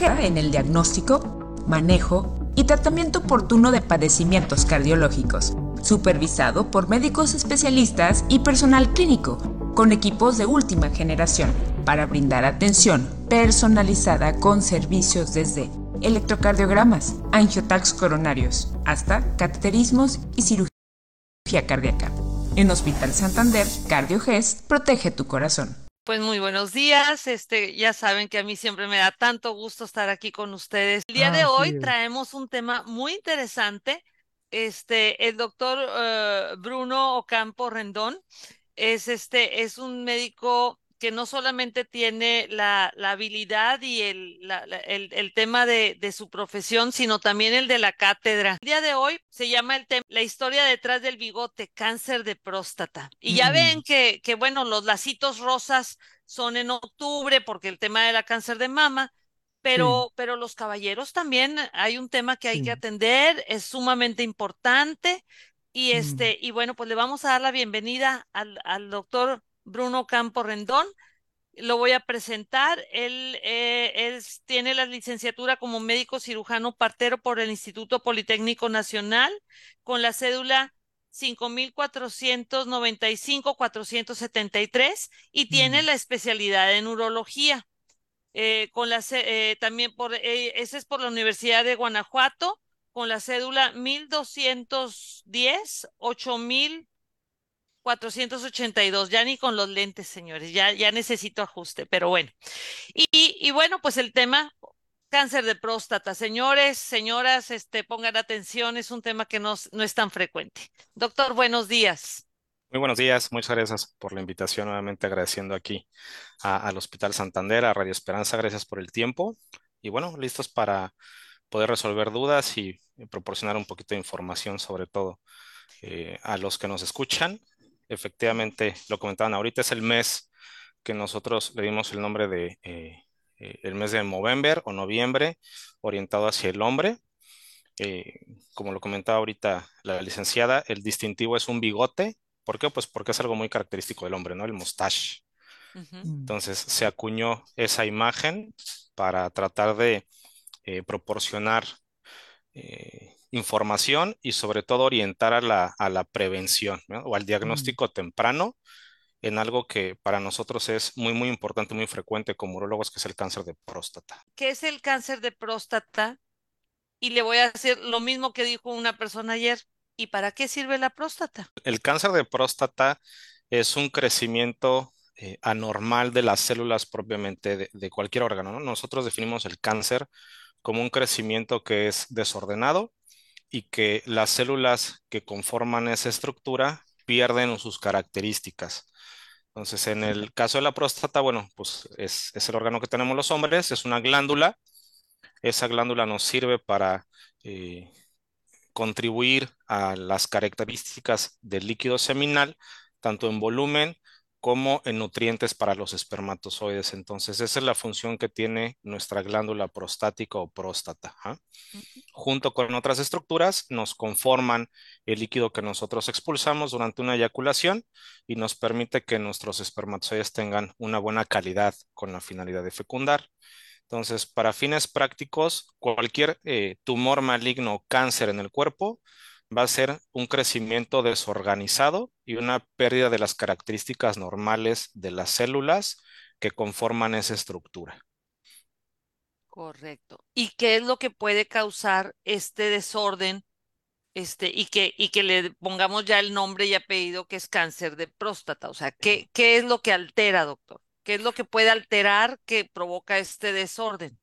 en el diagnóstico, manejo y tratamiento oportuno de padecimientos cardiológicos, supervisado por médicos especialistas y personal clínico, con equipos de última generación, para brindar atención personalizada con servicios desde electrocardiogramas, angiotax coronarios, hasta cateterismos y cirugía cardíaca. En Hospital Santander, CardioGest protege tu corazón. Pues muy buenos días. Este, ya saben que a mí siempre me da tanto gusto estar aquí con ustedes. El día de hoy traemos un tema muy interesante. Este, el doctor eh, Bruno Ocampo Rendón es este, es un médico que no solamente tiene la, habilidad y el, el, tema de, su profesión, sino también el de la cátedra. El día de hoy se llama el tema La historia detrás del bigote, cáncer de próstata. Y ya ven mm. que, que, bueno, los lacitos rosas son en octubre porque el tema de la cáncer de mama, pero, pero los caballeros también hay un tema que hay que atender, es sumamente importante. Y mm. este, y bueno, pues le vamos a dar la bienvenida al, al doctor Bruno Campo Rendón. Lo voy a presentar. Él, eh, tiene la licenciatura como médico cirujano partero por el Instituto Politécnico Nacional con la cédula 5495-473 y tiene mm. la especialidad en urología. Eh, con la, eh, también por, ese es por la Universidad de Guanajuato con la cédula 1210 8000 482, ya ni con los lentes, señores, ya, ya necesito ajuste, pero bueno. Y, y bueno, pues el tema, cáncer de próstata, señores, señoras, este, pongan atención, es un tema que no, no es tan frecuente. Doctor, buenos días. Muy buenos días, muchas gracias por la invitación, nuevamente agradeciendo aquí al Hospital Santander, a Radio Esperanza, gracias por el tiempo y bueno, listos para poder resolver dudas y, proporcionar un poquito de información sobre todo eh, a los que nos escuchan efectivamente, lo comentaban ahorita, es el mes que nosotros le dimos el nombre de eh, eh, el mes de noviembre o noviembre, orientado hacia el hombre. Eh, como lo comentaba ahorita la licenciada, el distintivo es un bigote. ¿Por qué? Pues porque es algo muy característico del hombre, ¿no? El mustache. Entonces se acuñó esa imagen para tratar de proporcionar información y sobre todo orientar a la, a la prevención o al mm. diagnóstico temprano en algo que para nosotros es muy, muy importante, muy frecuente como urólogos, que es el cáncer de próstata. ¿Qué es el cáncer de próstata? Y le voy a decir lo mismo que dijo una persona ayer. ¿Y para qué sirve la próstata? El cáncer de próstata es un crecimiento eh, anormal de las células propiamente de, cualquier órgano. Nosotros definimos el cáncer como un crecimiento que es desordenado, y que las células que conforman esa estructura pierden sus características. Entonces, en el caso de la próstata, bueno, pues es, el órgano que tenemos los hombres, es una glándula. Esa glándula nos sirve para eh, contribuir a las características del líquido seminal, tanto en volumen como en nutrientes para los espermatozoides. Entonces, esa es la función que tiene nuestra glándula prostática o próstata. ¿ah? Junto con otras estructuras, nos conforman el líquido que nosotros expulsamos durante una eyaculación y nos permite que nuestros espermatozoides tengan una buena calidad con la finalidad de fecundar. Entonces, para fines prácticos, cualquier eh, tumor maligno o cáncer en el cuerpo va a ser un crecimiento desorganizado y una pérdida de las características normales de las células que conforman esa estructura. Correcto. ¿Y qué es lo que puede causar este desorden? Este, y que, y que le pongamos ya el nombre y apellido que es cáncer de próstata. O sea, ¿qué, qué es lo que altera, doctor? ¿Qué es lo que puede alterar que provoca este desorden?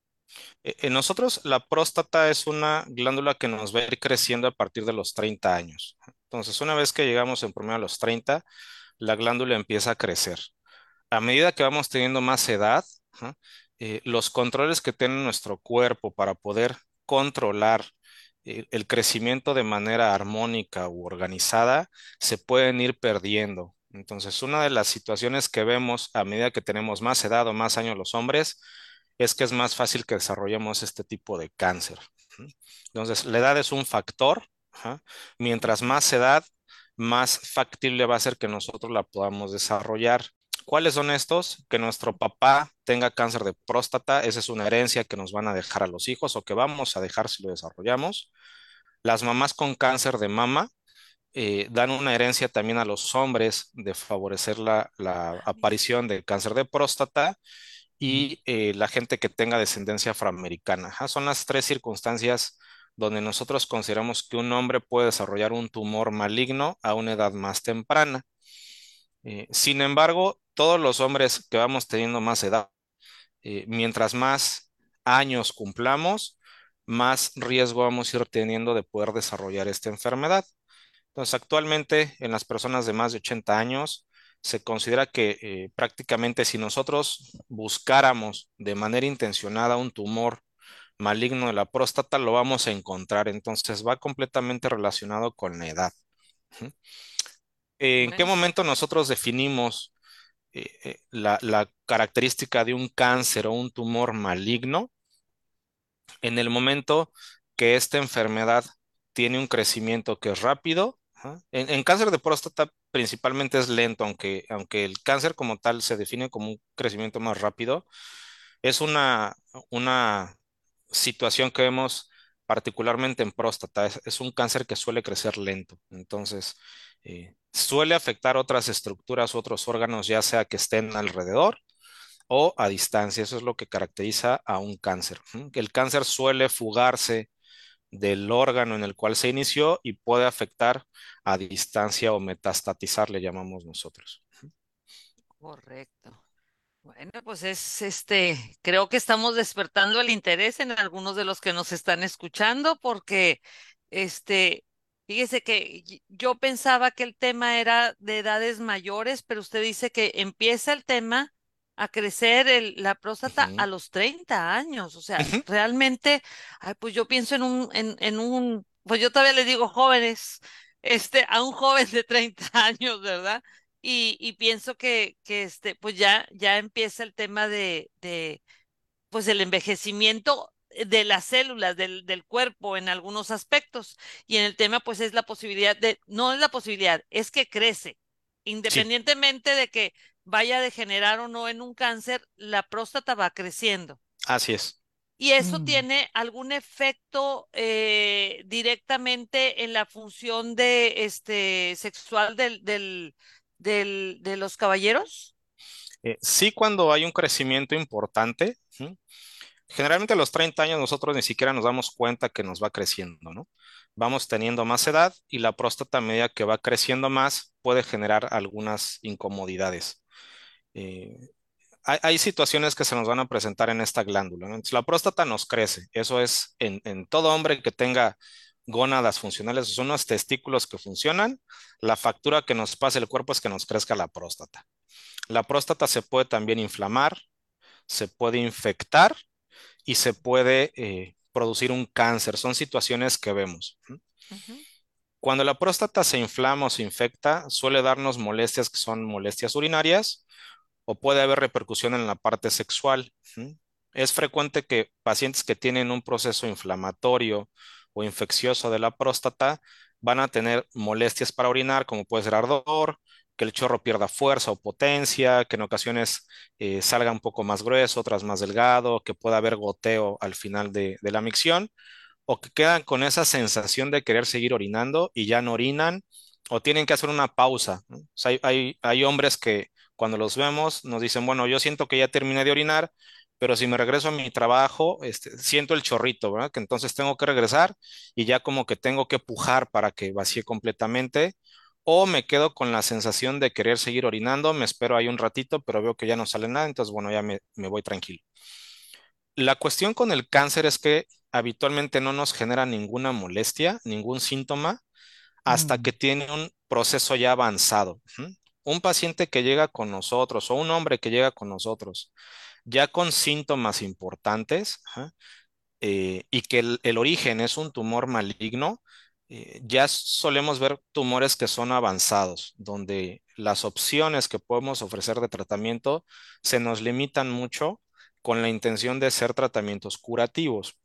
Eh, en nosotros la próstata es una glándula que nos va a ir creciendo a partir de los 30 años. Entonces, una vez que llegamos en promedio a los 30, la glándula empieza a crecer. A medida que vamos teniendo más edad, eh, los controles que tiene nuestro cuerpo para poder controlar eh, el crecimiento de manera armónica u organizada se pueden ir perdiendo. Entonces, una de las situaciones que vemos a medida que tenemos más edad o más años los hombres es que es más fácil que desarrollemos este tipo de cáncer. Entonces, la edad es un factor. Mientras más edad, más factible va a ser que nosotros la podamos desarrollar. ¿Cuáles son estos? Que nuestro papá tenga cáncer de próstata, esa es una herencia que nos van a dejar a los hijos o que vamos a dejar si lo desarrollamos. Las mamás con cáncer de mama eh, dan una herencia también a los hombres de favorecer la, aparición de cáncer de próstata y eh, la gente que tenga descendencia afroamericana. Son las tres circunstancias donde nosotros consideramos que un hombre puede desarrollar un tumor maligno a una edad más temprana. Eh, sin embargo, todos los hombres que vamos teniendo más edad, eh, mientras más años cumplamos, más riesgo vamos a ir teniendo de poder desarrollar esta enfermedad. Entonces, actualmente en las personas de más de 80 años, se considera que eh, prácticamente si nosotros buscáramos de manera intencionada un tumor maligno de la próstata, lo vamos a encontrar. Entonces va completamente relacionado con la edad. ¿En qué momento nosotros definimos eh, eh, la, característica de un cáncer o un tumor maligno? En el momento que esta enfermedad tiene un crecimiento que es rápido. En, cáncer de próstata principalmente es lento, aunque, aunque el cáncer como tal se define como un crecimiento más rápido. Es una, una situación que vemos particularmente en próstata. Es, un cáncer que suele crecer lento. Entonces, eh, suele afectar otras estructuras, otros órganos, ya sea que estén alrededor o a distancia. Eso es lo que caracteriza a un cáncer. El cáncer suele fugarse del órgano en el cual se inició y puede afectar a distancia o metastatizar, le llamamos nosotros. Correcto. Bueno, pues es este, creo que estamos despertando el interés en algunos de los que nos están escuchando, porque este, fíjese que yo pensaba que el tema era de edades mayores, pero usted dice que empieza el tema a crecer el, la próstata a los 30 años. O sea, realmente, ay, pues yo pienso en un, en, en un, pues yo todavía le digo jóvenes, este, a un joven de 30 años, ¿verdad? y, pienso que, que, este, pues ya, ya empieza el tema de, de, pues el envejecimiento de las células del, del, cuerpo en algunos aspectos. Y en el tema, pues es la posibilidad de, no es la posibilidad, es que crece. Independientemente de que vaya a degenerar o no en un cáncer, la próstata va creciendo. Así es. ¿Y eso mm. tiene algún efecto eh, directamente en la función de este sexual del, del, de los caballeros? Eh, sí, cuando hay un crecimiento importante. Generalmente a los 30 años nosotros ni siquiera nos damos cuenta que nos va creciendo, ¿no? Vamos teniendo más edad y la próstata a medida que va creciendo más puede generar algunas incomodidades. Eh, hay, situaciones que se nos van a presentar en esta glándula. la próstata nos crece. Eso es en, en todo hombre que tenga gónadas funcionales, son unos testículos que funcionan, la factura que nos pasa el cuerpo es que nos crezca la próstata. La próstata se puede también inflamar, se puede infectar y se puede eh, producir un cáncer. Son situaciones que vemos. Cuando la próstata se inflama o se infecta, suele darnos molestias que son molestias urinarias puede haber repercusión en la parte sexual. Es frecuente que pacientes que tienen un proceso inflamatorio o infeccioso de la próstata van a tener molestias para orinar, como puede ser ardor, que el chorro pierda fuerza o potencia, que en ocasiones eh, salga un poco más grueso, otras más delgado, que pueda haber goteo al final de, la micción, o que quedan con esa sensación de querer seguir orinando y ya no orinan, o tienen que hacer una pausa. hay, hay hombres que cuando los vemos nos dicen, bueno, yo siento que ya terminé de orinar, pero si me regreso a mi trabajo, este, siento el chorrito, ¿verdad? Que entonces tengo que regresar y ya como que tengo que pujar para que vacíe completamente, o me quedo con la sensación de querer seguir orinando, me espero ahí un ratito, pero veo que ya no sale nada, entonces bueno, ya me, voy tranquilo. La cuestión con el cáncer es que habitualmente no nos genera ninguna molestia, ningún síntoma, hasta mm. que tiene un proceso ya avanzado. Un paciente que llega con nosotros o un hombre que llega con nosotros ya con síntomas importantes eh, y que el, origen es un tumor maligno, eh, ya solemos ver tumores que son avanzados, donde las opciones que podemos ofrecer de tratamiento se nos limitan mucho con la intención de ser tratamientos curativos.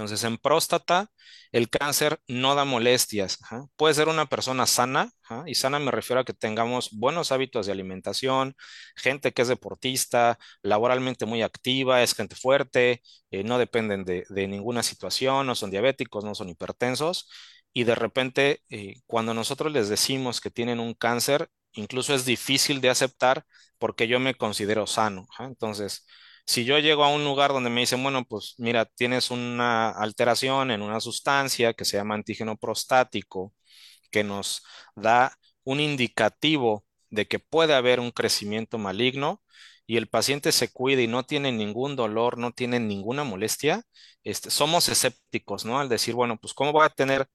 Entonces, en próstata, el cáncer no da molestias. Puede ser una persona sana, y sana me refiero a que tengamos buenos hábitos de alimentación, gente que es deportista, laboralmente muy activa, es gente fuerte, eh, no dependen de, ninguna situación, no son diabéticos, no son hipertensos. Y de repente, eh, cuando nosotros les decimos que tienen un cáncer, incluso es difícil de aceptar porque yo me considero sano. Entonces, si yo llego a un lugar donde me dicen, bueno, pues mira, tienes una alteración en una sustancia que se llama antígeno prostático, que nos da un indicativo de que puede haber un crecimiento maligno y el paciente se cuida y no tiene ningún dolor, no tiene ninguna molestia, este, somos escépticos, ¿no? Al decir, bueno, pues ¿cómo voy a tener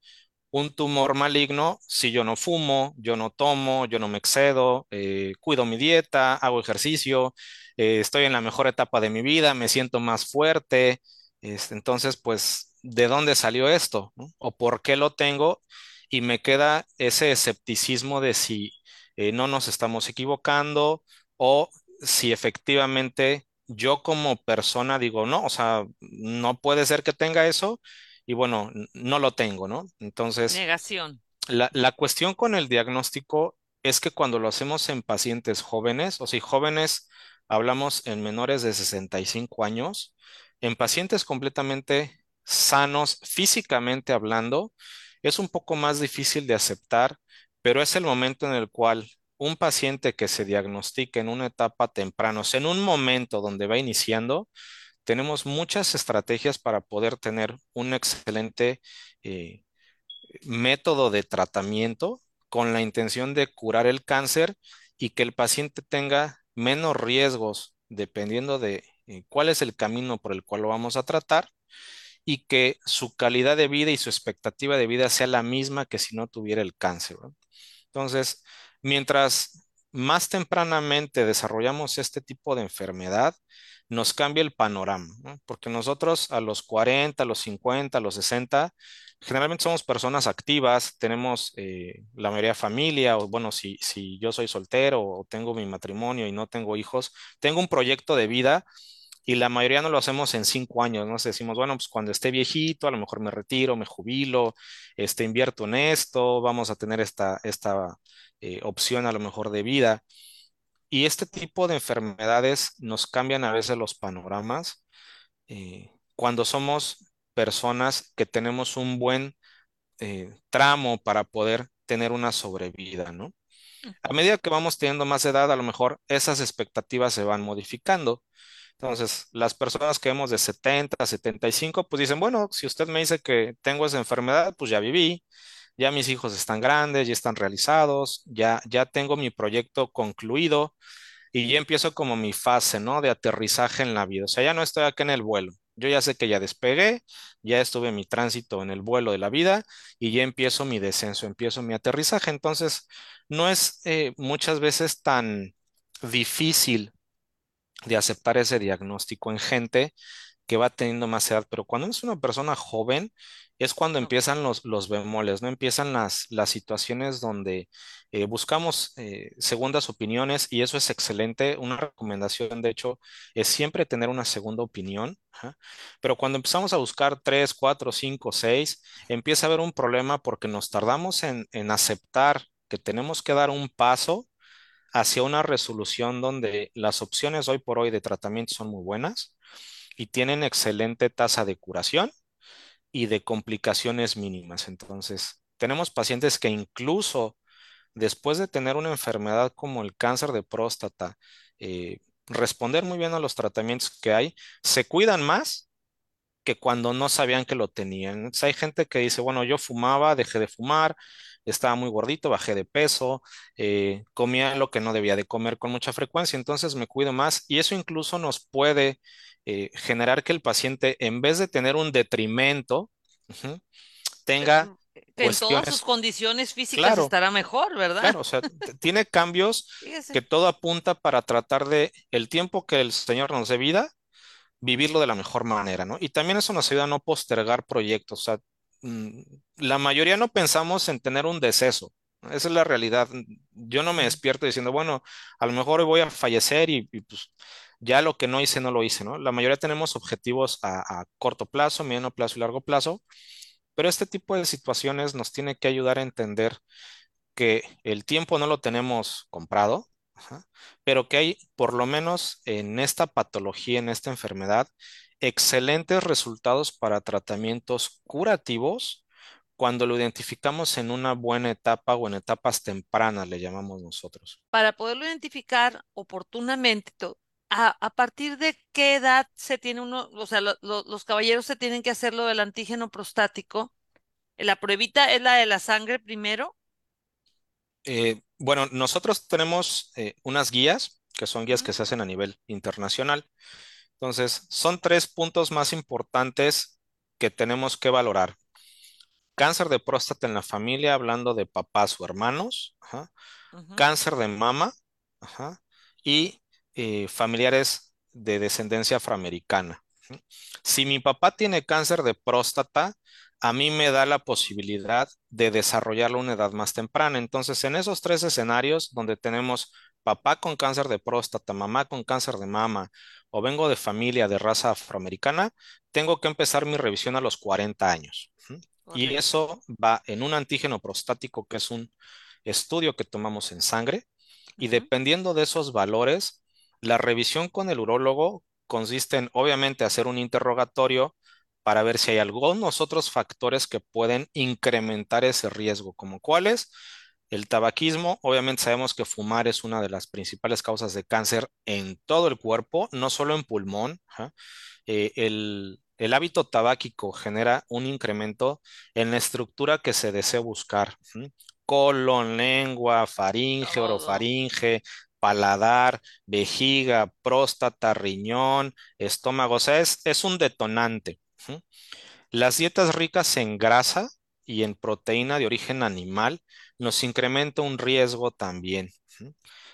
un tumor maligno si yo no fumo, yo no tomo, yo no me excedo, eh, cuido mi dieta, hago ejercicio, eh, estoy en la mejor etapa de mi vida, me siento más fuerte. Este, entonces, pues, ¿de dónde salió esto? ¿O por qué lo tengo? Y me queda ese escepticismo de si eh, no nos estamos equivocando o si efectivamente yo como persona digo, no, o sea, no puede ser que tenga eso y bueno, no lo tengo, ¿no? Entonces, Negación. la, la cuestión con el diagnóstico es que cuando lo hacemos en pacientes jóvenes, o sea, jóvenes hablamos en menores de 65 años, en pacientes completamente sanos, físicamente hablando, es un poco más difícil de aceptar, pero es el momento en el cual un paciente que se diagnostica en una etapa temprana, o sea, en un momento donde va iniciando, tenemos muchas estrategias para poder tener un excelente eh, método de tratamiento con la intención de curar el cáncer y que el paciente tenga menos riesgos dependiendo de eh, cuál es el camino por el cual lo vamos a tratar y que su calidad de vida y su expectativa de vida sea la misma que si no tuviera el cáncer. Entonces, mientras más tempranamente desarrollamos este tipo de enfermedad, nos cambia el panorama, porque nosotros a los 40, a los 50, a los 60, generalmente somos personas activas, tenemos eh, la mayoría familia, o bueno, si, si yo soy soltero o tengo mi matrimonio y no tengo hijos, tengo un proyecto de vida y la mayoría no lo hacemos en cinco años, ¿no? decimos, bueno, pues cuando esté viejito, a lo mejor me retiro, me jubilo, este, invierto en esto, vamos a tener esta, esta eh, opción a lo mejor de vida. Y este tipo de enfermedades nos cambian a veces los panoramas eh, cuando somos personas que tenemos un buen eh, tramo para poder tener una sobrevida, ¿no? A medida que vamos teniendo más edad, a lo mejor esas expectativas se van modificando. Entonces, las personas que vemos de 70 a 75, pues dicen, bueno, si usted me dice que tengo esa enfermedad, pues ya viví, ya mis hijos están grandes, ya están realizados, ya, ya tengo mi proyecto concluido y ya empiezo como mi fase, ¿no? De aterrizaje en la vida. O sea, ya no estoy acá en el vuelo. Yo ya sé que ya despegué, ya estuve en mi tránsito en el vuelo de la vida y ya empiezo mi descenso, empiezo mi aterrizaje. Entonces, no es eh, muchas veces tan difícil de aceptar ese diagnóstico en gente que va teniendo más edad, pero cuando es una persona joven, es cuando empiezan los, los bemoles, ¿no? Empiezan las, las situaciones donde eh, buscamos eh, segundas opiniones y eso es excelente. Una recomendación, de hecho, es siempre tener una segunda opinión. Pero cuando empezamos a buscar tres, cuatro, cinco, seis, empieza a haber un problema porque nos tardamos en, en aceptar que tenemos que dar un paso hacia una resolución donde las opciones hoy por hoy de tratamiento son muy buenas y tienen excelente tasa de curación y de complicaciones mínimas. Entonces, tenemos pacientes que incluso después de tener una enfermedad como el cáncer de próstata, eh, responder muy bien a los tratamientos que hay, se cuidan más que cuando no sabían que lo tenían. hay gente que dice, bueno, yo fumaba, dejé de fumar, estaba muy gordito, bajé de peso, eh, comía lo que no debía de comer con mucha frecuencia, entonces me cuido más y eso incluso nos puede eh, generar que el paciente, en vez de tener un detrimento, tenga en todas sus condiciones físicas estará mejor, ¿verdad? Claro, o sea, tiene cambios que todo apunta para tratar de el tiempo que el Señor nos dé vida, vivirlo de la mejor manera, ¿no? Y también eso nos ayuda a no postergar proyectos, o sea, mm, la mayoría no pensamos en tener un deceso, esa es la realidad. Yo no me despierto diciendo, bueno, a lo mejor voy a fallecer y, y pues ya lo que no hice, no lo hice, ¿no? La mayoría tenemos objetivos a, corto plazo, mediano plazo y largo plazo, pero este tipo de situaciones nos tiene que ayudar a entender que el tiempo no lo tenemos comprado, pero que hay, por lo menos en esta patología, en esta enfermedad, excelentes resultados para tratamientos curativos cuando lo identificamos en una buena etapa o en etapas tempranas, le llamamos nosotros. Para poderlo identificar oportunamente, a, partir de qué edad se tiene uno, o sea, los caballeros se tienen que hacer lo del antígeno prostático. La pruebita es la de la sangre primero. Eh, bueno, nosotros tenemos eh, unas guías, que son guías que se hacen a nivel internacional. Entonces, son tres puntos más importantes que tenemos que valorar. Cáncer de próstata en la familia, hablando de papás o hermanos. Cáncer de mama. Y eh, familiares de descendencia afroamericana. Si mi papá tiene cáncer de próstata, a mí me da la posibilidad de desarrollarlo a una edad más temprana. Entonces, en esos tres escenarios donde tenemos papá con cáncer de próstata, mamá con cáncer de mama, o vengo de familia de raza afroamericana, tengo que empezar mi revisión a los 40 años. Y eso va en un antígeno prostático, que es un estudio que tomamos en sangre, y dependiendo de esos valores, la revisión con el urólogo consiste en, obviamente, hacer un interrogatorio para ver si hay algunos otros factores que pueden incrementar ese riesgo, como cuáles. El tabaquismo, obviamente sabemos que fumar es una de las principales causas de cáncer en todo el cuerpo, no solo en pulmón. Eh, el, hábito tabáquico genera un incremento en la estructura que se desea buscar. Colon, lengua, faringe, orofaringe, paladar, vejiga, próstata, riñón, estómago. O sea, es, es un detonante. Las dietas ricas en grasa y en proteína de origen animal nos incrementa un riesgo también.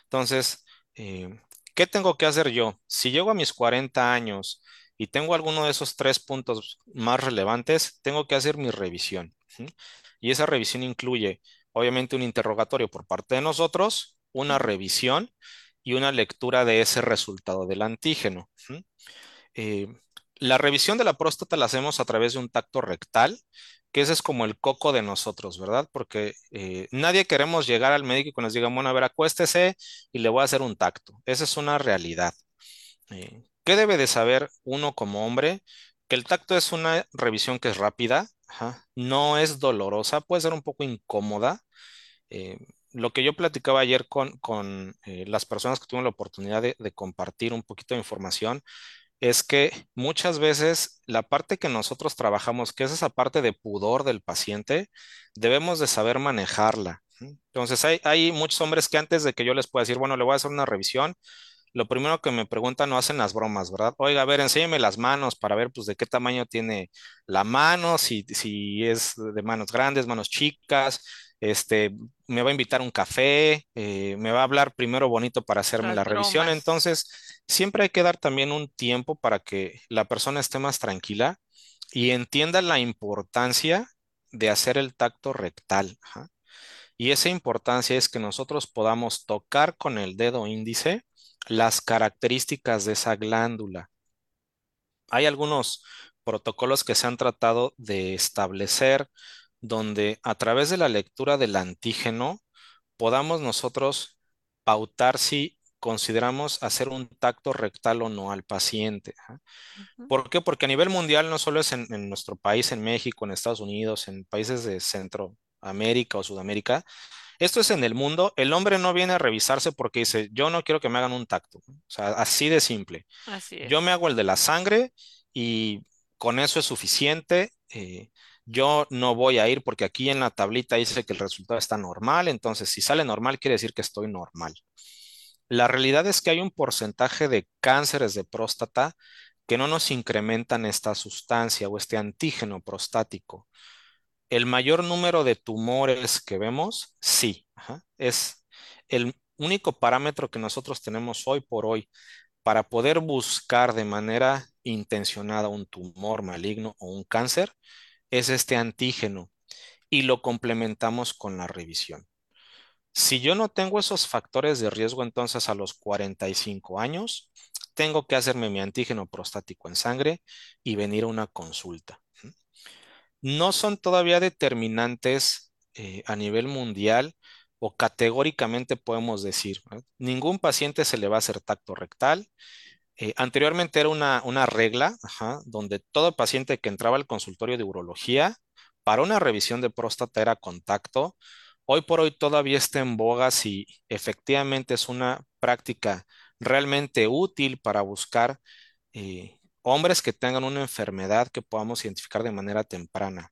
Entonces, eh, ¿qué tengo que hacer yo? Si llego a mis 40 años y tengo alguno de esos tres puntos más relevantes, tengo que hacer mi revisión. Y esa revisión incluye, obviamente, un interrogatorio por parte de nosotros, una revisión y una lectura de ese resultado del antígeno. Eh, la revisión de la próstata la hacemos a través de un tacto rectal, que ese es como el coco de nosotros, ¿verdad? Porque eh, nadie queremos llegar al médico y que nos digan, bueno, a ver, acuéstese y le voy a hacer un tacto. Esa es una realidad. Eh, ¿qué debe de saber uno como hombre? Que el tacto es una revisión que es rápida, no es dolorosa, puede ser un poco incómoda lo que yo platicaba ayer con, eh, las personas que tuvieron la oportunidad de, compartir un poquito de información es que muchas veces la parte que nosotros trabajamos, que es esa parte de pudor del paciente, debemos de saber manejarla. Entonces hay, hay muchos hombres que antes de que yo les pueda decir, bueno, le voy a hacer una revisión, lo primero que me preguntan no hacen las bromas, ¿verdad? Oiga, a ver, enséñeme las manos para ver pues de qué tamaño tiene la mano, si, si es de manos grandes, manos chicas, este, me va a invitar un café, eh, me va a hablar primero bonito para hacerme la revisión. Entonces, siempre hay que dar también un tiempo para que la persona esté más tranquila y entienda la importancia de hacer el tacto rectal. Y esa importancia es que nosotros podamos tocar con el dedo índice las características de esa glándula. Hay algunos protocolos que se han tratado de establecer donde a través de la lectura del antígeno podamos nosotros pautar si consideramos hacer un tacto rectal o no al paciente. ¿Por qué? Porque a nivel mundial, no solo es en, nuestro país, en México, en Estados Unidos, en países de Centroamérica o Sudamérica, esto es en el mundo, el hombre no viene a revisarse porque dice, yo no quiero que me hagan un tacto. O sea, así de simple. Yo me hago el de la sangre y con eso es suficiente. Eh, yo no voy a ir porque aquí en la tablita dice que el resultado está normal, entonces si sale normal quiere decir que estoy normal. La realidad es que hay un porcentaje de cánceres de próstata que no nos incrementan esta sustancia o este antígeno prostático. El mayor número de tumores que vemos, sí, es el único parámetro que nosotros tenemos hoy por hoy para poder buscar de manera intencionada un tumor maligno o un cáncer es este antígeno y lo complementamos con la revisión. Si yo no tengo esos factores de riesgo entonces a los 45 años, tengo que hacerme mi antígeno prostático en sangre y venir a una consulta. No son todavía determinantes eh, a nivel mundial o categóricamente podemos decir, ningún paciente se le va a hacer tacto rectal. Eh, anteriormente era una, una regla donde todo paciente que entraba al consultorio de urología para una revisión de próstata era contacto. Hoy por hoy todavía está en boga si efectivamente es una práctica realmente útil para buscar eh, hombres que tengan una enfermedad que podamos identificar de manera temprana.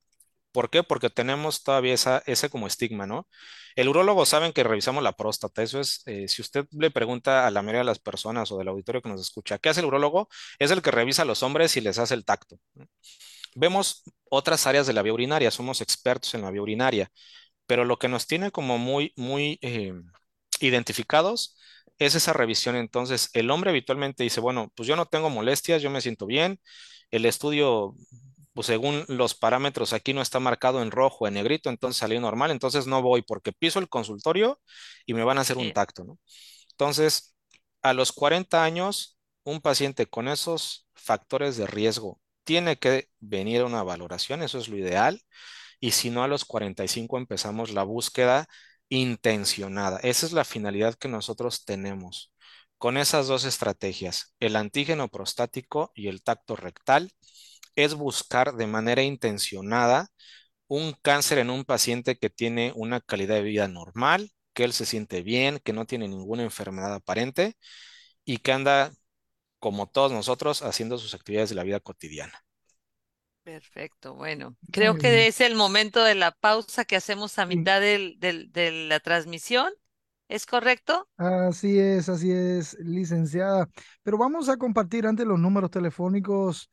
¿Por qué? Porque tenemos todavía ese como estigma, ¿no? El urólogo saben que revisamos la próstata. Eso es, eh, si usted le pregunta a la mayoría de las personas o del auditorio que nos escucha, ¿qué hace el urólogo? Es el que revisa a los hombres y les hace el tacto. Vemos otras áreas de la vía urinaria, somos expertos en la vía urinaria, pero lo que nos tiene como muy, muy eh, identificados es esa revisión. Entonces, el hombre habitualmente dice, bueno, pues yo no tengo molestias, yo me siento bien, el estudio pues según los parámetros aquí no está marcado en rojo, en negrito, entonces salió normal, entonces no voy porque piso el consultorio y me van a hacer un tacto, ¿no? Entonces, a los 40 años, un paciente con esos factores de riesgo tiene que venir a una valoración, eso es lo ideal, y si no, a los 45 empezamos la búsqueda intencionada. Esa es la finalidad que nosotros tenemos con esas dos estrategias, el antígeno prostático y el tacto rectal es buscar de manera intencionada un cáncer en un paciente que tiene una calidad de vida normal, que él se siente bien, que no tiene ninguna enfermedad aparente y que anda, como todos nosotros, haciendo sus actividades de la vida cotidiana. Perfecto, bueno, creo que es el momento de la pausa que hacemos a mitad de la transmisión. ¿Es correcto? Así es, así es, licenciada. Pero vamos a compartir antes los números telefónicos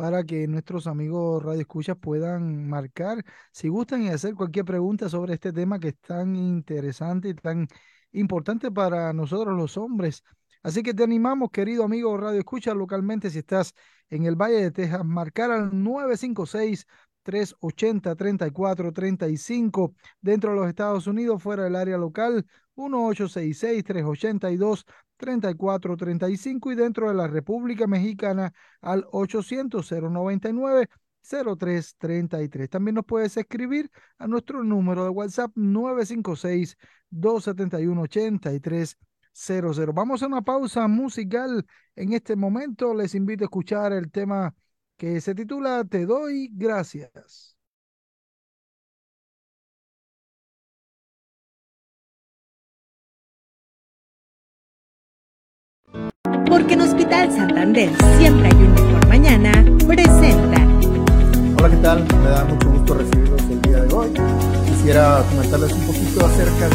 para que nuestros amigos Radio Escuchas puedan marcar si gustan y hacer cualquier pregunta sobre este tema que es tan interesante y tan importante para nosotros los hombres. Así que te animamos, querido amigo Radio Escucha, localmente, si estás en el Valle de Texas, marcar al 956 380 3435 dentro de los Estados Unidos, fuera del área local, 1866 382 3435 y dentro de la República Mexicana al 800-099-0333. También nos puedes escribir a nuestro número de WhatsApp 956-271-8300. Vamos a una pausa musical en este momento. Les invito a escuchar el tema que se titula Te doy gracias. Porque en Hospital Santander siempre hay un mejor mañana, presenta. Hola, ¿qué tal? Me da mucho gusto recibirlos el día de hoy. Quisiera comentarles un poquito acerca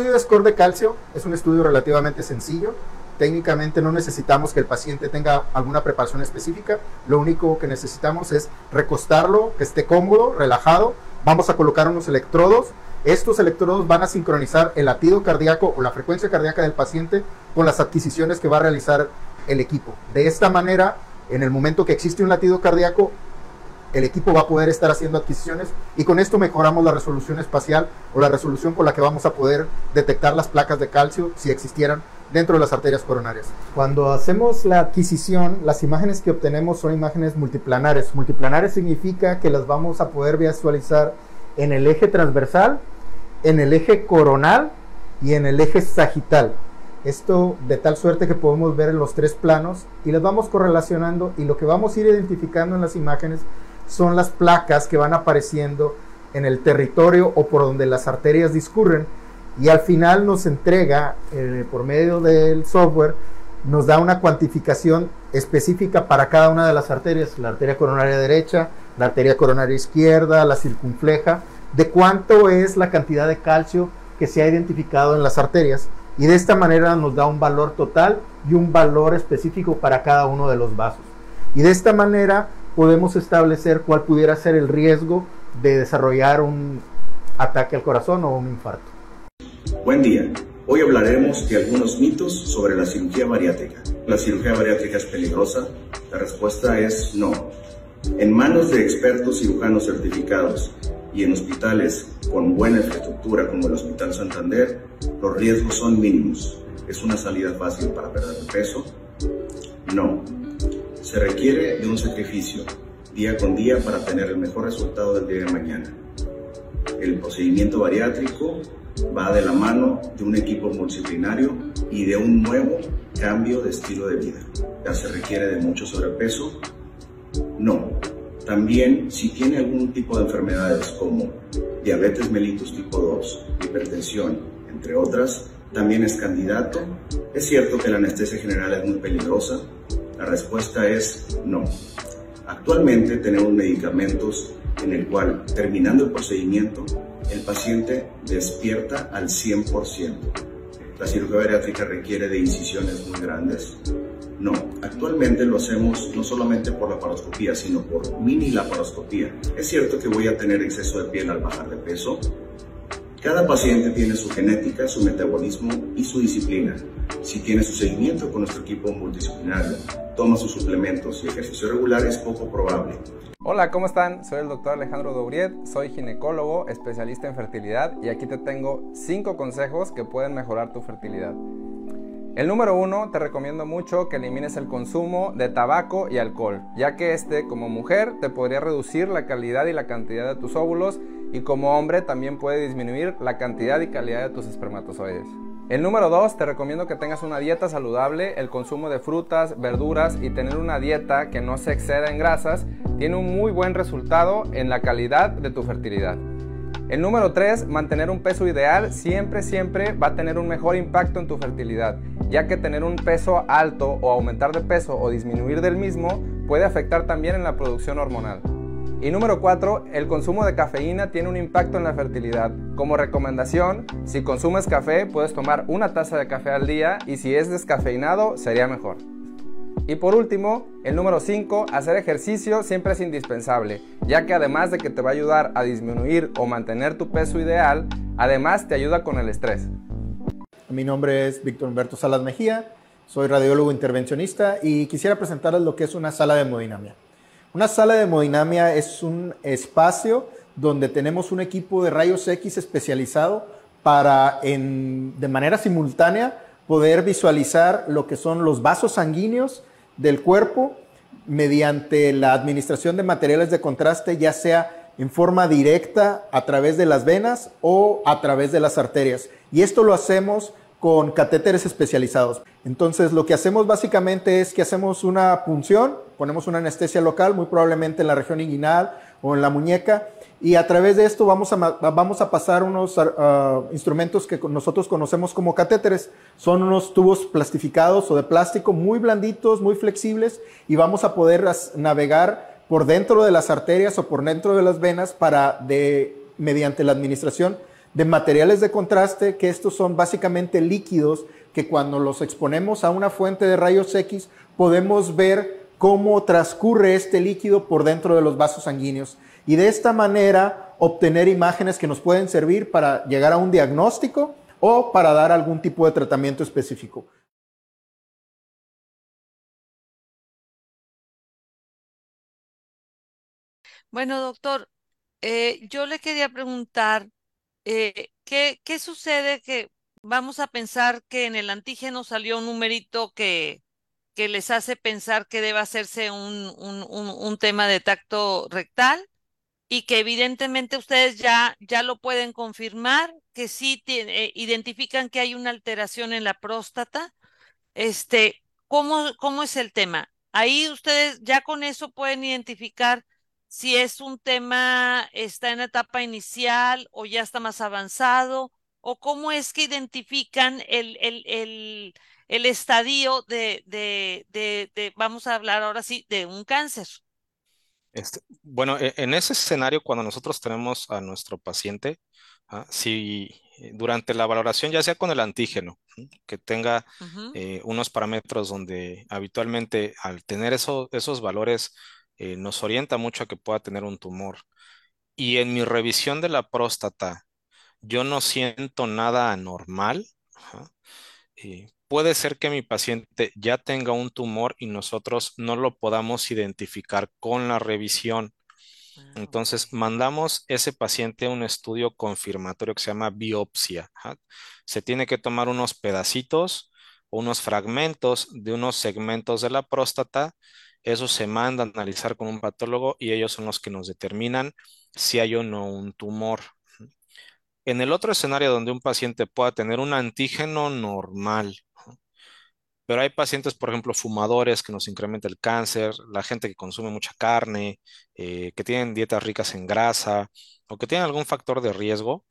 estudio de score de calcio es un estudio relativamente sencillo. Técnicamente no necesitamos que el paciente tenga alguna preparación específica. Lo único que necesitamos es recostarlo, que esté cómodo, relajado. Vamos a colocar unos electrodos. Estos electrodos van a sincronizar el latido cardíaco o la frecuencia cardíaca del paciente con las adquisiciones que va a realizar el equipo. De esta manera, en el momento que existe un latido cardíaco, el equipo va a poder estar haciendo adquisiciones y con esto mejoramos la resolución espacial o la resolución con la que vamos a poder detectar las placas de calcio si existieran dentro de las arterias coronarias. Cuando hacemos la adquisición, las imágenes que obtenemos son imágenes multiplanares. Multiplanares significa que las vamos a poder visualizar en el eje transversal, en el eje coronal y en el eje sagital. Esto de tal suerte que podemos ver en los tres planos y las vamos correlacionando y lo que vamos a ir identificando en las imágenes son las placas que van apareciendo en el territorio o por donde las arterias discurren y al final nos entrega eh, por medio del software nos da una cuantificación específica para cada una de las arterias, la arteria coronaria derecha, la arteria coronaria izquierda, la circunfleja, de cuánto es la cantidad de calcio que se ha identificado en las arterias y de esta manera nos da un valor total y un valor específico para cada uno de los vasos. Y de esta manera podemos establecer cuál pudiera ser el riesgo de desarrollar un ataque al corazón o un infarto. Buen día. Hoy hablaremos de algunos mitos sobre la cirugía bariátrica. ¿La cirugía bariátrica es peligrosa? La respuesta es no. En manos de expertos cirujanos certificados y en hospitales con buena infraestructura como el Hospital Santander, los riesgos son mínimos. ¿Es una salida fácil para perder peso? No. Se requiere de un sacrificio día con día para tener el mejor resultado del día de mañana. El procedimiento bariátrico va de la mano de un equipo multidisciplinario y de un nuevo cambio de estilo de vida. ¿Ya se requiere de mucho sobrepeso? No. También si tiene algún tipo de enfermedades como diabetes mellitus tipo 2, hipertensión, entre otras, también es candidato. Es cierto que la anestesia general es muy peligrosa. La respuesta es no. Actualmente tenemos medicamentos en el cual, terminando el procedimiento, el paciente despierta al 100%. La cirugía bariátrica requiere de incisiones muy grandes. No, actualmente lo hacemos no solamente por la paroscopía, sino por mini laparoscopía. Es cierto que voy a tener exceso de piel al bajar de peso. Cada paciente tiene su genética, su metabolismo y su disciplina. Si tiene su seguimiento con nuestro equipo multidisciplinario, toma sus suplementos y ejercicio regular, es poco probable Hola, ¿cómo están? Soy el doctor Alejandro Dobriet, soy ginecólogo, especialista en fertilidad y aquí te tengo 5 consejos que pueden mejorar tu fertilidad. El número uno, te recomiendo mucho que elimines el consumo de tabaco y alcohol, ya que este como mujer te podría reducir la calidad y la cantidad de tus óvulos y como hombre también puede disminuir la cantidad y calidad de tus espermatozoides. El número 2, te recomiendo que tengas una dieta saludable, el consumo de frutas, verduras y tener una dieta que no se exceda en grasas tiene un muy buen resultado en la calidad de tu fertilidad. El número 3, mantener un peso ideal siempre, siempre va a tener un mejor impacto en tu fertilidad, ya que tener un peso alto o aumentar de peso o disminuir del mismo puede afectar también en la producción hormonal. Y número 4, el consumo de cafeína tiene un impacto en la fertilidad. Como recomendación, si consumes café, puedes tomar una taza de café al día y si es descafeinado, sería mejor. Y por último, el número 5, hacer ejercicio siempre es indispensable, ya que además de que te va a ayudar a disminuir o mantener tu peso ideal, además te ayuda con el estrés. Mi nombre es Víctor Humberto Salas Mejía, soy radiólogo intervencionista y quisiera presentarles lo que es una sala de hemodinamia. Una sala de hemodinamia es un espacio donde tenemos un equipo de rayos X especializado para de manera simultánea poder visualizar lo que son los vasos sanguíneos del cuerpo mediante la administración de materiales de contraste, ya sea en forma directa a través de las venas o a través de las arterias. Y esto lo hacemos con catéteres especializados. Entonces, lo que hacemos básicamente es que hacemos una punción, ponemos una anestesia local, muy probablemente en la región inguinal o en la muñeca, y a través de esto vamos a, vamos a pasar unos ah, instrumentos que nosotros conocemos como catéteres. Son unos tubos plastificados o de plástico muy blanditos, muy flexibles, y vamos a poder navegar por dentro de las arterias o por dentro de las venas para, de, mediante la administración de materiales de contraste, que estos son básicamente líquidos que cuando los exponemos a una fuente de rayos X podemos ver cómo transcurre este líquido por dentro de los vasos sanguíneos y de esta manera obtener imágenes que nos pueden servir para llegar a un diagnóstico o para dar algún tipo de tratamiento específico. Bueno, doctor, eh, yo le quería preguntar, eh, ¿qué, qué sucede que vamos a pensar que en el antígeno salió un numerito que, que les hace pensar que debe hacerse un, un, un, tema de tacto rectal y que evidentemente ustedes ya, ya lo pueden confirmar, que sí eh, identifican que hay una alteración en la próstata? Este, ¿cómo, cómo es el tema? Ahí ustedes ya con eso pueden identificar si es un tema, está en etapa inicial o ya está más avanzado, o cómo es que identifican el, el, el estadio de, de, de, de, vamos a hablar ahora sí, de un cáncer. Este, bueno, e, en ese escenario, cuando nosotros tenemos a nuestro paciente, ¿ah? si eh, durante la valoración, ya sea con el antígeno, que tenga eh, unos parámetros donde habitualmente al tener esos valores eh, nos orienta mucho a que pueda tener un tumor. Y en mi revisión de la próstata, yo no siento nada anormal. Puede ser que mi paciente ya tenga un tumor y nosotros no lo podamos identificar con la revisión. Ah, Entonces, mandamos ese paciente a un estudio confirmatorio que se llama biopsia. Se tiene que tomar unos pedacitos o unos fragmentos de unos segmentos de la próstata. Eso se manda a analizar con un patólogo y ellos son los que nos determinan si hay o no un tumor. En el otro escenario donde un paciente pueda tener un antígeno normal, pero hay pacientes, por ejemplo, fumadores que nos incrementa el cáncer, la gente que consume mucha carne, eh, que tienen dietas ricas en grasa o que tienen algún factor de riesgo.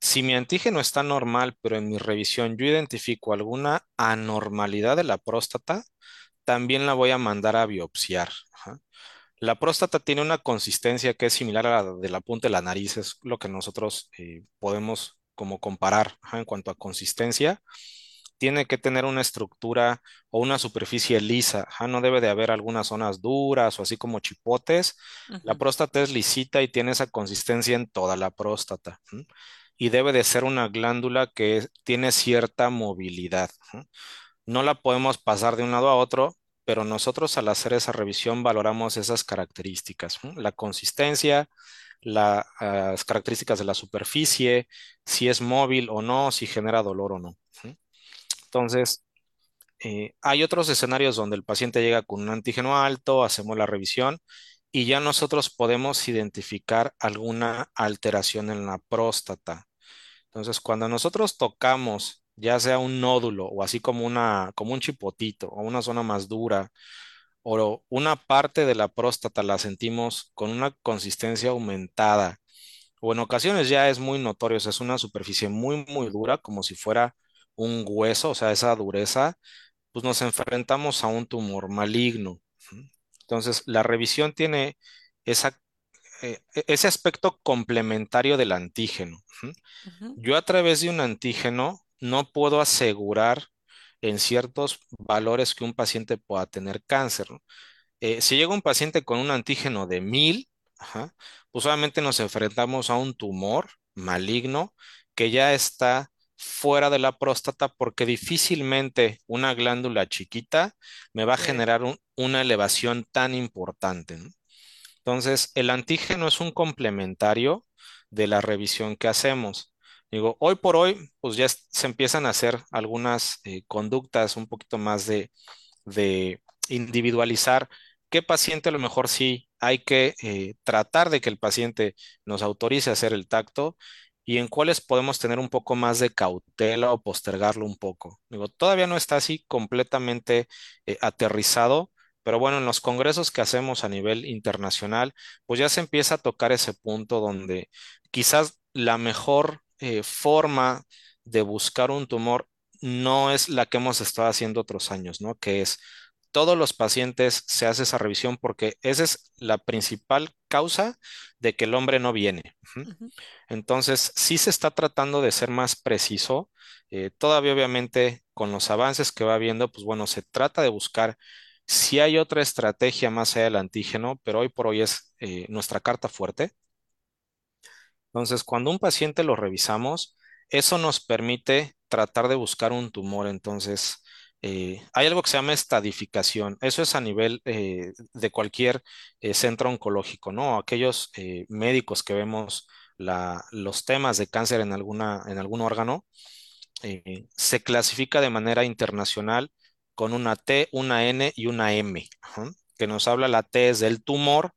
Si mi antígeno está normal, pero en mi revisión yo identifico alguna anormalidad de la próstata, también la voy a mandar a biopsiar. La próstata tiene una consistencia que es similar a la de la punta de la nariz, es lo que nosotros eh, podemos como comparar en cuanto a consistencia tiene que tener una estructura o una superficie lisa. no debe de haber algunas zonas duras o así como chipotes. La próstata es lisita y tiene esa consistencia en toda la próstata. Y debe de ser una glándula que tiene cierta movilidad. No la podemos pasar de un lado a otro, pero nosotros al hacer esa revisión valoramos esas características. La consistencia, las características de la superficie, si es móvil o no, si genera dolor o no. Entonces, eh, hay otros escenarios donde el paciente llega con un antígeno alto, hacemos la revisión y ya nosotros podemos identificar alguna alteración en la próstata. Entonces, cuando nosotros tocamos ya sea un nódulo o así como, una, como un chipotito o una zona más dura o una parte de la próstata la sentimos con una consistencia aumentada o en ocasiones ya es muy notorio, es una superficie muy, muy dura como si fuera un hueso, o sea, esa dureza, pues nos enfrentamos a un tumor maligno. Entonces, la revisión tiene esa, eh, e-, ese aspecto complementario del antígeno. Yo a través de un antígeno no puedo asegurar en ciertos valores que un paciente pueda tener cáncer. Eh, si llega un paciente con un antígeno de mil, pues obviamente nos enfrentamos a un tumor maligno que ya está fuera de la próstata porque difícilmente una glándula chiquita me va a generar una elevación tan importante. Entonces, el antígeno es un complementario de la revisión que hacemos. Digo, hoy por hoy, pues ya se empiezan a hacer algunas eh, conductas un poquito más de, individualizar qué paciente a lo mejor sí hay que eh, tratar de que el paciente nos autorice a hacer el tacto y en cuáles podemos tener un poco más de cautela o postergarlo un poco. Digo, todavía no está así completamente eh, aterrizado, pero bueno, en los congresos que hacemos a nivel internacional, pues ya se empieza a tocar ese punto donde quizás la mejor eh, forma de buscar un tumor no es la que hemos estado haciendo otros años, ¿no? Que es todos los pacientes se hace esa revisión porque esa es la principal causa de que el hombre no viene. Entonces, sí se está tratando de ser más preciso. Eh, todavía, obviamente, con los avances que va habiendo, pues bueno, se trata de buscar si hay otra estrategia más allá del antígeno, pero hoy por hoy es eh, nuestra carta fuerte. Entonces, cuando un paciente lo revisamos, eso nos permite tratar de buscar un tumor. Entonces, eh, hay algo que se llama estadificación. Eso es a nivel eh, de cualquier eh, centro oncológico, ¿no? Aquellos médicos que vemos los temas de cáncer en, alguna, en algún órgano, se clasifica de manera internacional con una T, una N y una M, que nos habla la T es del tumor,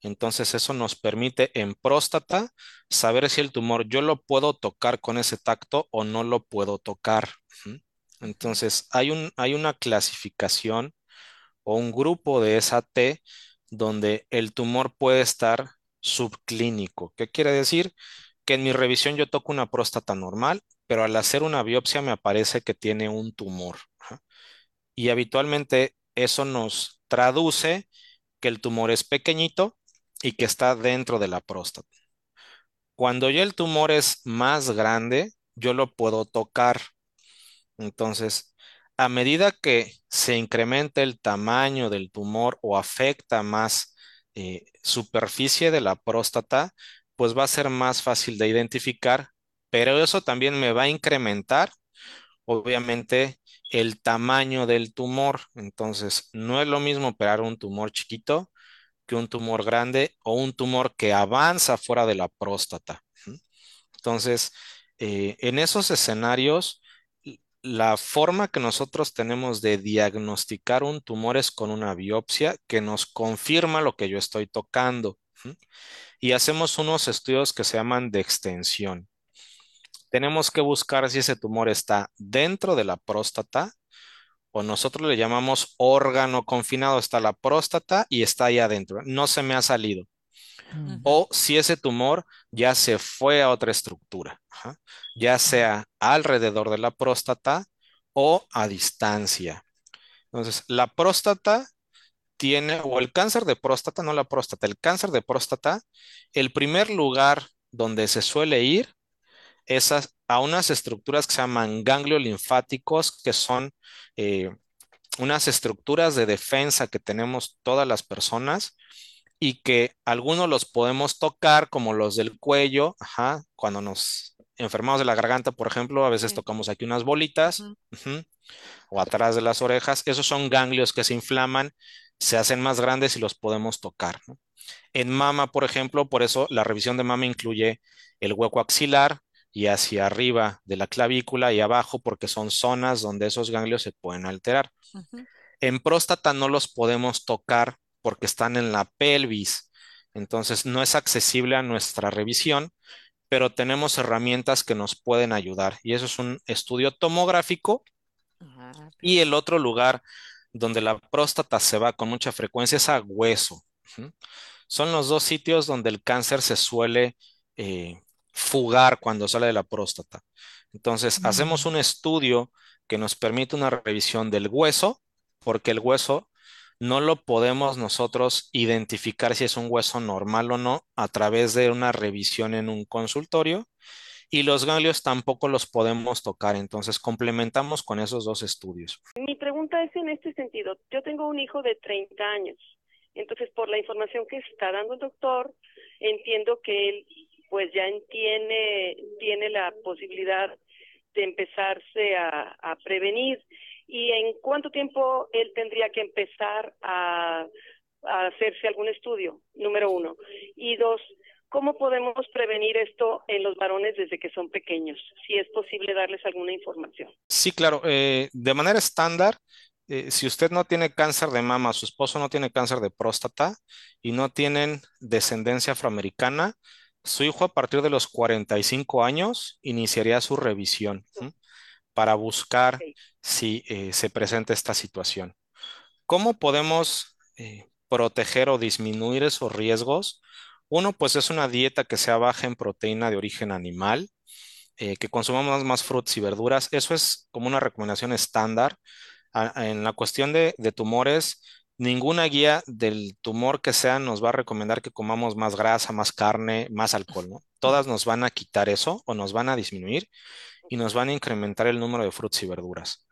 entonces eso nos permite en próstata saber si el tumor yo lo puedo tocar con ese tacto o no lo puedo tocar. Entonces, hay, un, hay una clasificación o un grupo de esa T donde el tumor puede estar subclínico. ¿Qué quiere decir? Que en mi revisión yo toco una próstata normal, pero al hacer una biopsia me aparece que tiene un tumor. Y habitualmente eso nos traduce que el tumor es pequeñito y que está dentro de la próstata. Cuando ya el tumor es más grande, yo lo puedo tocar entonces, a medida que se incrementa el tamaño del tumor o afecta más eh, superficie de la próstata, pues va a ser más fácil de identificar, pero eso también me va a incrementar, obviamente, el tamaño del tumor. Entonces, no es lo mismo operar un tumor chiquito que un tumor grande o un tumor que avanza fuera de la próstata. Entonces, eh, en esos escenarios, la forma que nosotros tenemos de diagnosticar un tumor es con una biopsia que nos confirma lo que yo estoy tocando. Y hacemos unos estudios que se llaman de extensión. Tenemos que buscar si ese tumor está dentro de la próstata o nosotros le llamamos órgano confinado. Está la próstata y está ahí adentro. No se me ha salido. O si ese tumor ya se fue a otra estructura, ya sea alrededor de la próstata o a distancia. Entonces, la próstata tiene, o el cáncer de próstata, no la próstata, el cáncer de próstata, el primer lugar donde se suele ir es a, unas estructuras que se llaman ganglios linfáticos, que son eh, unas estructuras de defensa que tenemos todas las personas y que algunos los podemos tocar, como los del cuello, cuando nos enfermamos de la garganta, por ejemplo, a veces tocamos aquí unas bolitas, o atrás de las orejas, esos son ganglios que se inflaman, se hacen más grandes y los podemos tocar. En mama, por ejemplo, por eso la revisión de mama incluye el hueco axilar y hacia arriba de la clavícula y abajo, porque son zonas donde esos ganglios se pueden alterar. En próstata no los podemos tocar porque están en la pelvis. Entonces no es accesible a nuestra revisión, pero tenemos herramientas que nos pueden ayudar. Y eso es un estudio tomográfico. Ah, y el otro lugar donde la próstata se va con mucha frecuencia es a hueso. Son los dos sitios donde el cáncer se suele eh, fugar cuando sale de la próstata. Entonces, hacemos mm. un estudio que nos permite una revisión del hueso, porque el hueso no lo podemos nosotros identificar si es un hueso normal o no a través de una revisión en un consultorio y los ganglios tampoco los podemos tocar, entonces complementamos con esos dos estudios. Mi pregunta es en este sentido, yo tengo un hijo de 30 años, entonces por la información que está dando el doctor, entiendo que él pues ya tiene, tiene la posibilidad de empezarse a, a prevenir y en cuánto tiempo él tendría que empezar a, hacerse algún estudio, número uno. Y dos, ¿cómo podemos prevenir esto en los varones desde que son pequeños? Si es posible darles alguna información. Sí, claro. Eh, de manera estándar, eh, si usted no tiene cáncer de mama, su esposo no tiene cáncer de próstata y no tienen descendencia afroamericana, su hijo a partir de los 45 años iniciaría su revisión para buscar si eh, se presenta esta situación. ¿Cómo podemos eh, proteger o disminuir esos riesgos? Uno, pues es una dieta que sea baja en proteína de origen animal, eh, que consumamos más frutas y verduras. Eso es como una recomendación estándar. en la cuestión de, de tumores, ninguna guía del tumor que sea nos va a recomendar que comamos más grasa, más carne, más alcohol, ¿no? Todas nos van a quitar eso o nos van a disminuir y nos van a incrementar el número de frutas y verduras.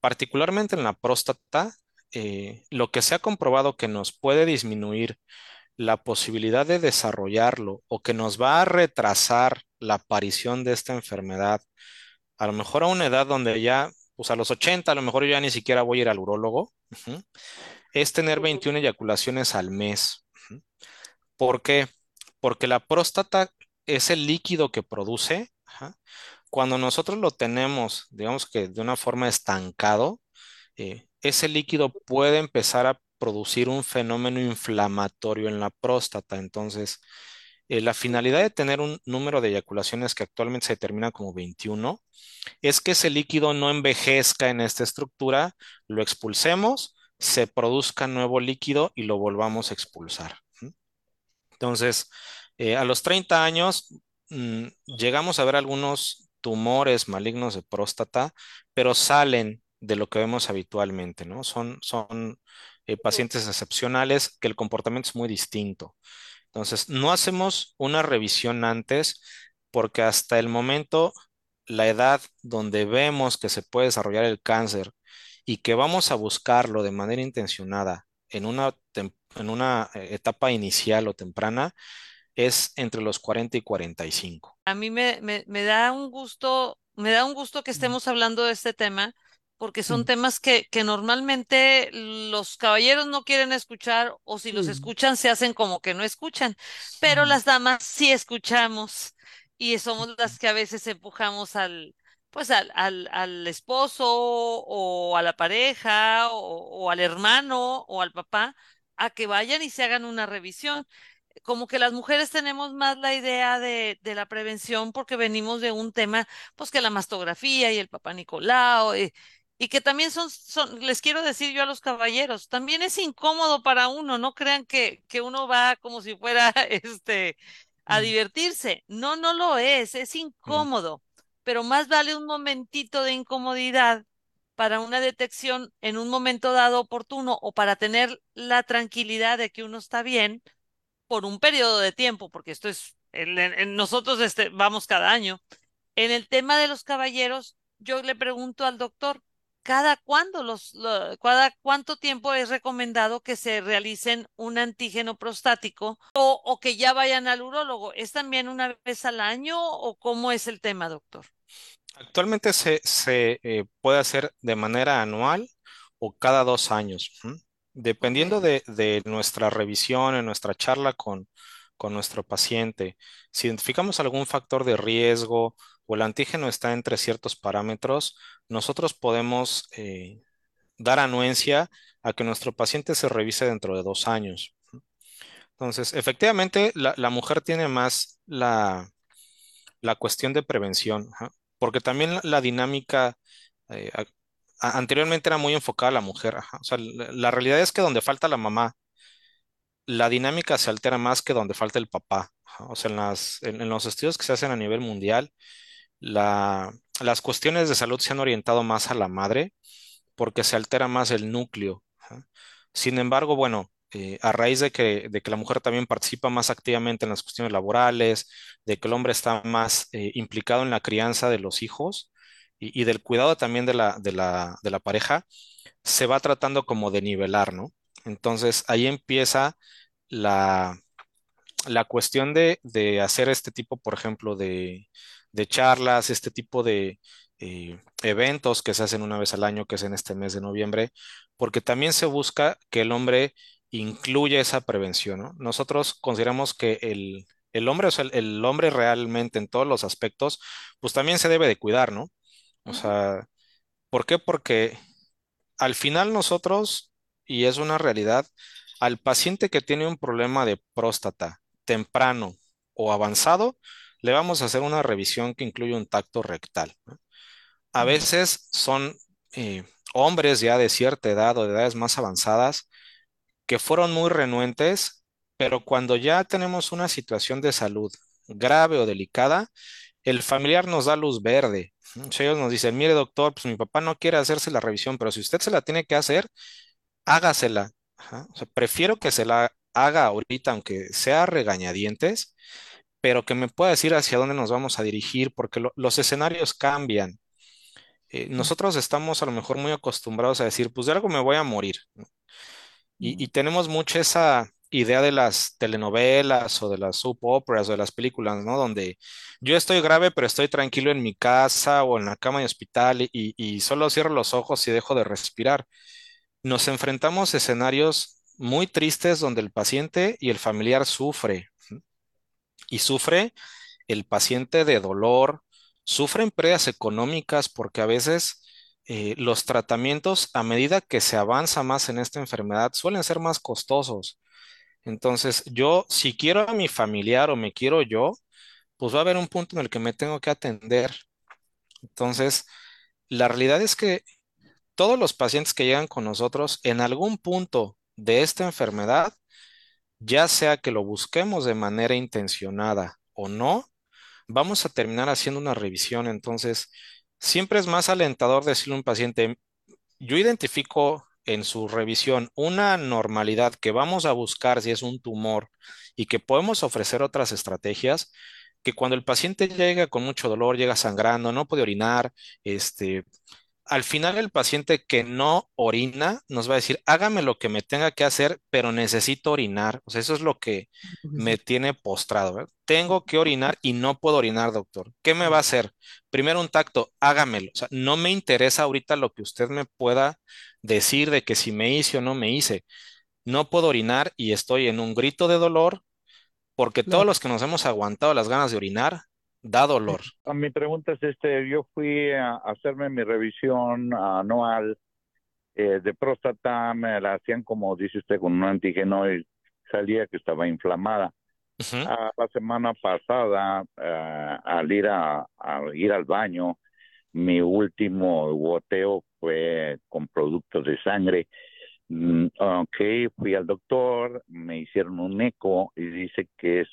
Particularmente en la próstata, eh, lo que se ha comprobado que nos puede disminuir la posibilidad de desarrollarlo o que nos va a retrasar la aparición de esta enfermedad, a lo mejor a una edad donde ya pues a los 80 a lo mejor yo ya ni siquiera voy a ir al urólogo, es tener 21 eyaculaciones al mes. ¿Por qué? Porque la próstata es el líquido que produce. Cuando nosotros lo tenemos, digamos que de una forma estancado, eh, ese líquido puede empezar a producir un fenómeno inflamatorio en la próstata. Entonces, eh, la finalidad de tener un número de eyaculaciones que actualmente se determina como 21 es que ese líquido no envejezca en esta estructura, lo expulsemos, se produzca nuevo líquido y lo volvamos a expulsar. Entonces, eh, a los 30 años mm, llegamos a ver algunos tumores malignos de próstata, pero salen de lo que vemos habitualmente, ¿no? Son, son eh, pacientes excepcionales que el comportamiento es muy distinto. Entonces, no hacemos una revisión antes porque hasta el momento la edad donde vemos que se puede desarrollar el cáncer y que vamos a buscarlo de manera intencionada en una, en una eh, etapa inicial o temprana es entre los 40 y 45. A mí me, me da un gusto, me da un gusto que estemos hablando de este tema porque son temas que, que, normalmente los caballeros no quieren escuchar o si los escuchan se hacen como que no escuchan, pero las damas sí escuchamos y somos las que a veces empujamos al, pues al, al, al esposo o a la pareja o, o al hermano o al papá a que vayan y se hagan una revisión como que las mujeres tenemos más la idea de, de, la prevención porque venimos de un tema, pues que la mastografía y el papá Nicolau, eh, y que también son, son, les quiero decir yo a los caballeros, también es incómodo para uno, no crean que, que uno va como si fuera este a mm. divertirse. No, no lo es, es mm. incómodo, pero más vale un momentito de incomodidad para una detección en un momento dado oportuno o para tener la tranquilidad de que uno está bien por un periodo de tiempo, porque esto es, nosotros este, vamos cada año. En el tema de los caballeros, yo le pregunto al doctor, cada cuándo los, cada cuánto tiempo es recomendado que se realicen un antígeno prostático o, o, que ya vayan al urólogo. ¿Es también una vez al año o cómo es el tema, doctor? Actualmente se, se eh, puede hacer de manera anual o cada dos años, dependiendo de, de, nuestra revisión, en nuestra charla con, con nuestro paciente. Si identificamos algún factor de riesgo o el antígeno está entre ciertos parámetros, nosotros podemos eh, dar anuencia a que nuestro paciente se revise dentro de dos años. Entonces, efectivamente, la, mujer tiene más la, la cuestión de prevención, porque también la, dinámica eh, anteriormente era muy enfocada a la mujer. O sea, la, realidad es que donde falta la mamá, la dinámica se altera más que donde falta el papá. O sea, en, los estudios que se hacen a nivel mundial, las cuestiones de salud se han orientado más a la madre porque se altera más el núcleo. Sin embargo, bueno, eh, a raíz de que, de que, la mujer también participa más activamente en las cuestiones laborales, de que el hombre está más eh, implicado en la crianza de los hijos y, del cuidado también de la, pareja, se va tratando como de nivelar, ¿no? Entonces ahí empieza la, cuestión de, hacer este tipo, por ejemplo, de, charlas, este tipo de eh, eventos que se hacen una vez al año, que es en este mes de noviembre, porque también se busca que el hombre incluya esa prevención. Nosotros consideramos que el, el hombre, o sea, el, hombre realmente en todos los aspectos, pues también se debe de cuidar, ¿no? O sea, ¿por qué? Porque al final nosotros, y es una realidad, al paciente que tiene un problema de próstata temprano o avanzado, le vamos a hacer una revisión que incluye un tacto rectal. A veces son eh, hombres ya de cierta edad o de edades más avanzadas que fueron muy renuentes, pero cuando ya tenemos una situación de salud grave o delicada, el familiar nos da luz verde. Ellos nos dicen, mire doctor, pues mi papá no quiere hacerse la revisión, pero si usted se la tiene que hacer, hágasela. prefiero que se la haga ahorita, aunque sea regañadientes, pero que me pueda decir hacia dónde nos vamos a dirigir, porque los escenarios cambian. Eh, nosotros estamos a lo mejor muy acostumbrados a decir, pues de algo me voy a morir. Y, tenemos mucho esa, idea de las telenovelas o de las soap operas o de las películas, ¿no? Donde yo estoy grave, pero estoy tranquilo en mi casa o en la cama de hospital y, solo cierro los ojos y dejo de respirar. Nos enfrentamos a escenarios muy tristes donde el paciente y el familiar sufre. Y sufre el paciente de dolor, sufren pérdidas económicas porque a veces eh, los tratamientos a medida que se avanza más en esta enfermedad suelen ser más costosos. Entonces, yo, si quiero a mi familiar o me quiero yo, pues va a haber un punto en el que me tengo que atender. Entonces, la realidad es que todos los pacientes que llegan con nosotros en algún punto de esta enfermedad, ya sea que lo busquemos de manera intencionada o no, vamos a terminar haciendo una revisión. Entonces, siempre es más alentador decirle a un paciente, yo identifico en su revisión una normalidad que vamos a buscar si es un tumor y que podemos ofrecer otras estrategias, que cuando el paciente llega con mucho dolor, llega sangrando, no puede orinar, este, al final el paciente que no orina nos va a decir, hágame lo que me tenga que hacer, pero necesito orinar. O sea, eso es lo que me tiene postrado. Tengo que orinar y no puedo orinar, doctor. ¿Qué me va a hacer? Primero un tacto, hágamelo. O sea, no me interesa ahorita lo que usted me pueda decir de que si me hice o no me hice. No puedo orinar y estoy en un grito de dolor porque todos los que nos hemos aguantado las ganas de orinar, da dolor. Mi pregunta es este, yo fui a hacerme mi revisión anual eh, de próstata, me la hacían como dice usted con un antígeno y salía que estaba inflamada. la semana pasada, eh, al ir a, ir al baño, mi último goteo fue con productos de sangre. Mm, ok, fui al doctor, me hicieron un eco y dice que es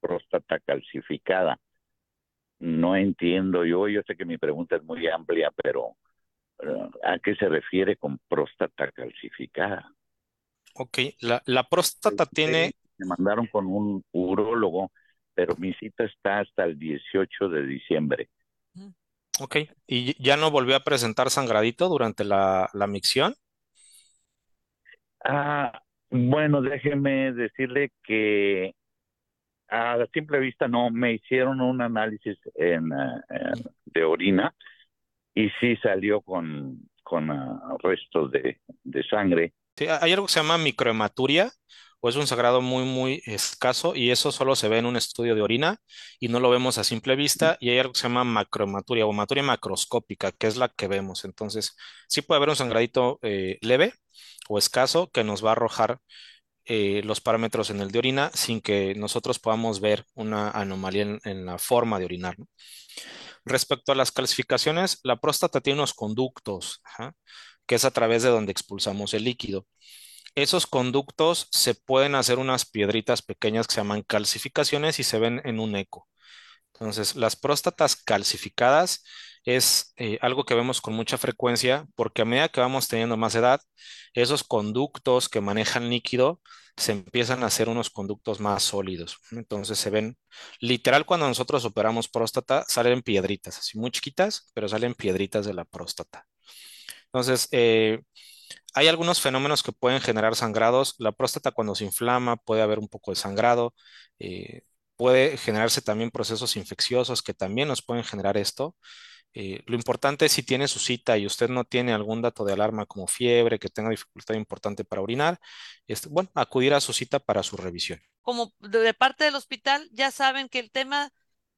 próstata calcificada no entiendo yo, yo sé que mi pregunta es muy amplia, pero eh, ¿a qué se refiere con próstata calcificada? Ok, la, la próstata este, tiene... Me mandaron con un urólogo, pero mi cita está hasta el 18 de diciembre. Ok, ¿y ya no volvió a presentar sangradito durante la, la micción? Ah, bueno, déjeme decirle que a simple vista no, me hicieron un análisis en, de orina y sí salió con, con ah, restos de, de sangre. Sí, hay algo que se llama microhematuria o es un sagrado muy, muy escaso y eso solo se ve en un estudio de orina y no lo vemos a simple vista y hay algo que se llama macrohematuria o hematuria macroscópica, que es la que vemos. Entonces, sí puede haber un sangradito eh, leve o escaso que nos va a arrojar eh, los parámetros en el de orina sin que nosotros podamos ver una anomalía en, la forma de orinar. Respecto a las calcificaciones, la próstata tiene unos conductos, que es a través de donde expulsamos el líquido. Esos conductos se pueden hacer unas piedritas pequeñas que se llaman calcificaciones y se ven en un eco. Entonces, las próstatas calcificadas es eh, algo que vemos con mucha frecuencia porque a medida que vamos teniendo más edad, esos conductos que manejan líquido se empiezan a hacer unos conductos más sólidos. Entonces se ven, literal, cuando nosotros operamos próstata, salen piedritas, así muy chiquitas, pero salen piedritas de la próstata. Entonces, eh, hay algunos fenómenos que pueden generar sangrados. La próstata cuando se inflama puede haber un poco de sangrado. Eh, puede generarse también procesos infecciosos que también nos pueden generar esto. Eh, lo importante es si tiene su cita y usted no tiene algún dato de alarma como fiebre, que tenga dificultad importante para orinar, este, bueno, acudir a su cita para su revisión. Como de parte del hospital, ya saben que el tema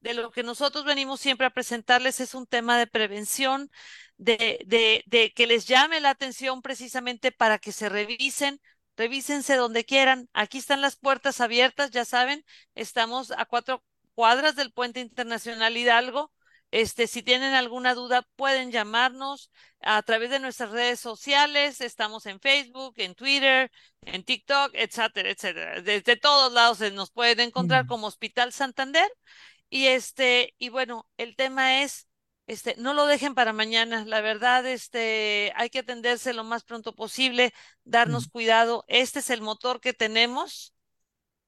de lo que nosotros venimos siempre a presentarles es un tema de prevención, de, de, de que les llame la atención precisamente para que se revisen, revísense donde quieran. Aquí están las puertas abiertas, ya saben, estamos a cuatro cuadras del Puente Internacional Hidalgo este, si tienen alguna duda, pueden llamarnos a través de nuestras redes sociales. Estamos en Facebook, en Twitter, en TikTok, etcétera, etcétera. Desde todos lados se nos pueden encontrar como Hospital Santander. Y este, y bueno, el tema es, este, no lo dejen para mañana. La verdad, este, hay que atenderse lo más pronto posible, darnos cuidado. Este es el motor que tenemos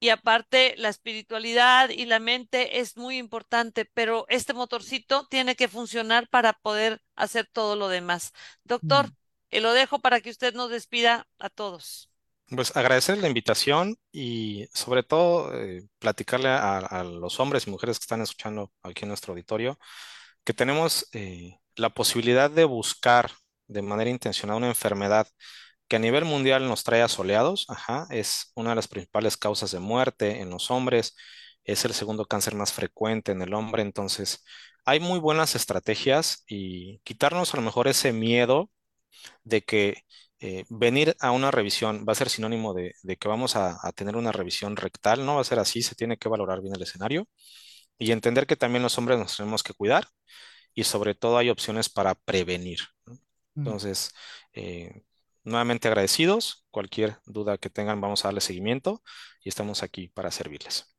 y aparte la espiritualidad y la mente es muy importante, pero este motorcito tiene que funcionar para poder hacer todo lo demás. Doctor, lo dejo para que usted nos despida a todos. Pues agradecer la invitación y sobre todo eh, platicarle a, los hombres y mujeres que están escuchando aquí en nuestro auditorio que tenemos eh, la posibilidad de buscar de manera intencionada una enfermedad que a nivel mundial nos trae asoleados, ajá, es una de las principales causas de muerte en los hombres, es el segundo cáncer más frecuente en el hombre, entonces hay muy buenas estrategias y quitarnos a lo mejor ese miedo de que eh, venir a una revisión va a ser sinónimo de, que vamos a, tener una revisión rectal, no va a ser así, se tiene que valorar bien el escenario y entender que también los hombres nos tenemos que cuidar y sobre todo hay opciones para prevenir. Mm. Entonces, eh, nuevamente agradecidos, cualquier duda que tengan vamos a darle seguimiento y estamos aquí para servirles.